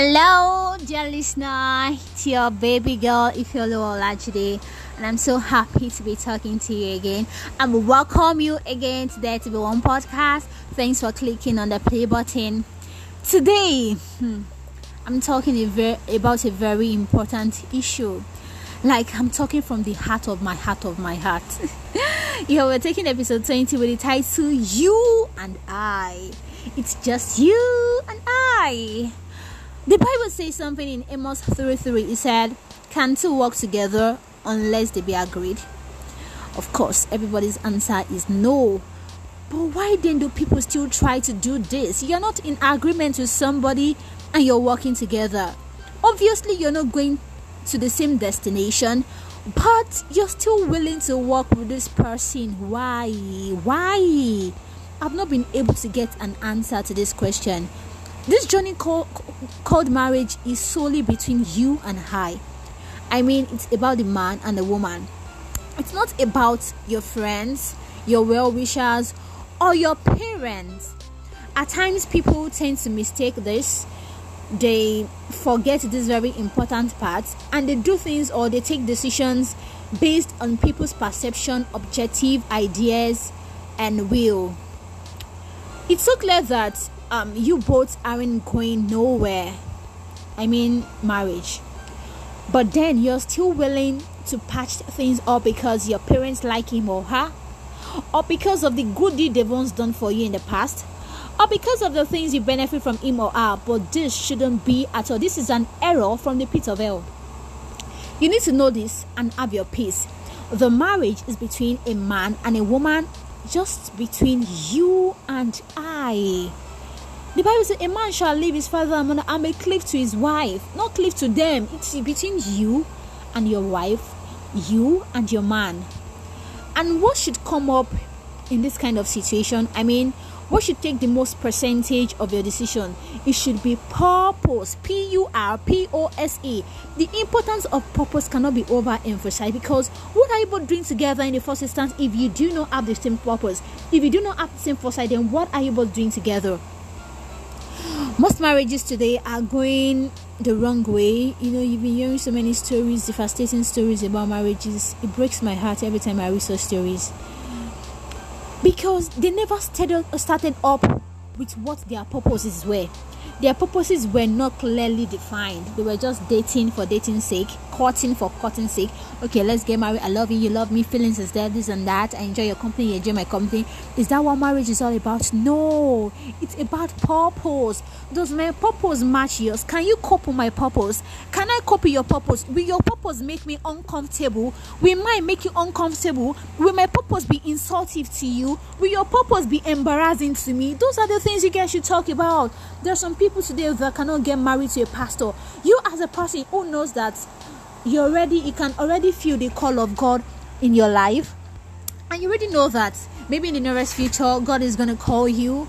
Hello, dear listener. It's your baby girl Ifeoluwa today, and I'm so happy to be talking to you again. I will welcome you again today to the be one podcast. Thanks for clicking on the play button. Today, hmm, I'm talking about a very important issue. Like I'm talking from the heart of my heart of my heart. yeah, we're taking episode 20 with the title "You and I." It's just you and I. The Bible says something in Amos 3 3. It said, Can two walk together unless they be agreed? Of course, everybody's answer is no. But why then do people still try to do this? You're not in agreement with somebody and you're working together. Obviously, you're not going to the same destination, but you're still willing to work with this person. Why? Why? I've not been able to get an answer to this question. This journey called, called marriage is solely between you and I. I mean, it's about the man and the woman. It's not about your friends, your well wishers, or your parents. At times, people tend to mistake this. They forget this very important part and they do things or they take decisions based on people's perception, objective ideas, and will. It's so clear that um, you both aren't going nowhere. I mean, marriage. But then you're still willing to patch things up because your parents like him or her, or because of the good deed they've once done for you in the past, or because of the things you benefit from him or her. But this shouldn't be at all. This is an error from the pit of hell. You need to know this and have your peace. The marriage is between a man and a woman, just between you and I. The Bible says, A man shall leave his father and mother and may cleave to his wife, not cleave to them. It's between you and your wife, you and your man. And what should come up in this kind of situation? I mean, what should take the most percentage of your decision? It should be purpose. P U R P O S E. The importance of purpose cannot be overemphasized because what are you both doing together in the first instance if you do not have the same purpose? If you do not have the same foresight, then what are you both doing together? most marriages today are going the wrong way. You know, you've been hearing so many stories, devastating stories about marriages. It breaks my heart every time I read such stories because they never started up with what their purposes were. Their purposes were not clearly defined. They were just dating for dating's sake, courting for courting's sake. Okay, let's get married. I love you, you love me. Feelings is there, this and that. I enjoy your company, you enjoy my company. Is that what marriage is all about? No, it's about purpose. Does my purpose match yours? Can you cope with my purpose? Can I copy your purpose? Will your purpose make me uncomfortable? Will mine make you uncomfortable? Will my purpose be insultive to you? Will your purpose be embarrassing to me? Those are the things you guys should talk about. There are some people today that cannot get married to a pastor. You, as a person who knows that you already, you can already feel the call of God in your life, and you already know that maybe in the nearest future, God is going to call you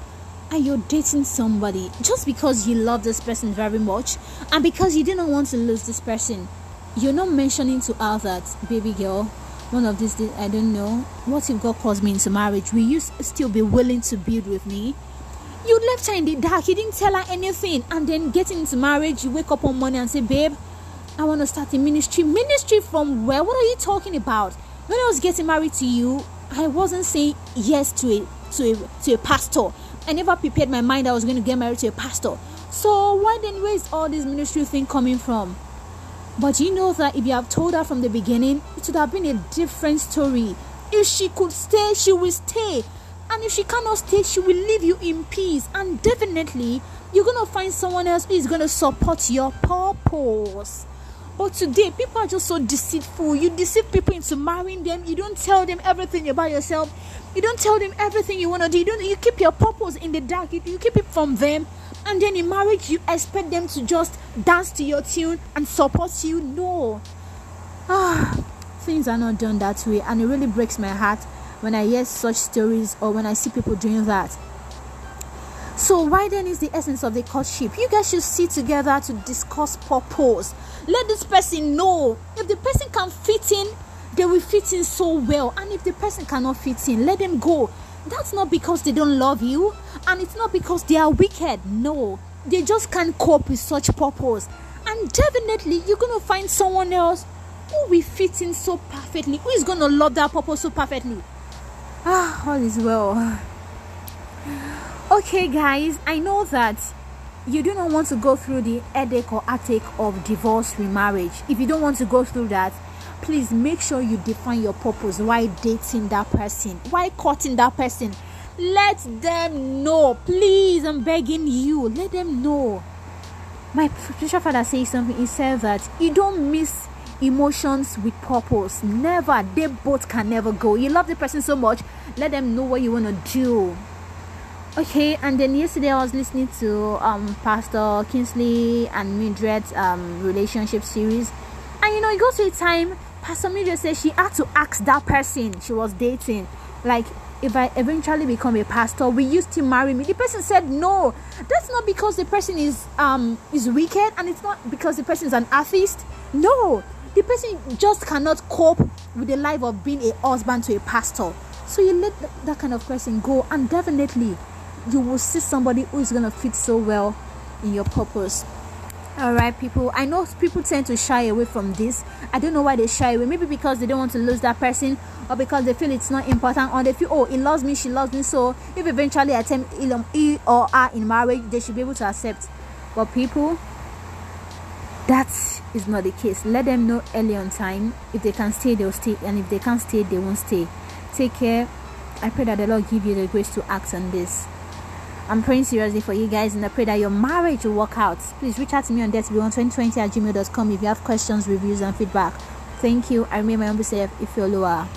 and you're dating somebody just because you love this person very much and because you didn't want to lose this person you're not mentioning to her that baby girl one of these days i don't know what if god calls me into marriage will you still be willing to build with me you left her in the dark. You didn't tell her anything. And then getting into marriage you wake up one morning and say babe i want to start a ministry. Ministry from where? What are you talking about? When i was getting married to you i wasn't saying yes to a to a to a pastor. I never prepared my mind i was going to get married to a pastor. So why then where is all this ministry thing coming from? But you know that if you have told her from the beginning it would have been a different story. If she could stay she will stay and if she cannot stay, she will leave you in peace. And definitely, you're going to find someone else who is going to support your purpose. But today, people are just so deceitful. You deceive people into marrying them. You don't tell them everything about yourself. You don't tell them everything you want to do. You, don't, you keep your purpose in the dark. You, you keep it from them. And then in marriage, you expect them to just dance to your tune and support you. No. Ah, things are not done that way. And it really breaks my heart when I hear such stories or when I see people doing that. So, why then is the essence of the courtship? You guys should sit together to discuss purpose. Let this person know if the person can fit in, they will fit in so well. And if the person cannot fit in, let them go. That's not because they don't love you, and it's not because they are wicked. No, they just can't cope with such purpose and definitely you're gonna find someone else who will fit in so perfectly who is gonna love that purpose so perfectly ah all is well. Okay guys i know that you do not want to go through the headache or heartache of divorce remarriage. If you don't want to go through that please make sure you define your purpose. Why dating that person? Why courting that person? Let them know. Please i'm begging you let them know. My spiritual father says something. He says that you don't miss emotions with purpose never they both can never go you love the person so much let them know what you want to do okay and then yesterday i was listening to um pastor kingsley and mildred's um relationship series and you know it goes to a time pastor mildred said she had to ask that person she was dating like if I eventually become a pastor, will you still marry me? The person said no. That's not because the person is um is wicked and it's not because the person is an atheist. No. The person just cannot cope with the life of being a husband to a pastor. So you let th- that kind of person go and definitely you will see somebody who is gonna fit so well in your purpose. All right people i know people tend to shy away from this. I don't know why they shy away. Maybe because they don't want to lose that person or because they feel it's not important or they feel oh he loves me she loves me. So if eventually i attempt he or her in marriage they should be able to accept. But people that is not the case let them know early on time if they can stay they'll stay and if they can't stay they won't stay take care i pray that the lord give you the grace to act on this I'm praying seriously for you guys and I pray that your marriage will work out. Please reach out to me on detb2020 at gmail.com if you have questions, reviews, and feedback. Thank you. I remain my humble self, Ifeoluwa.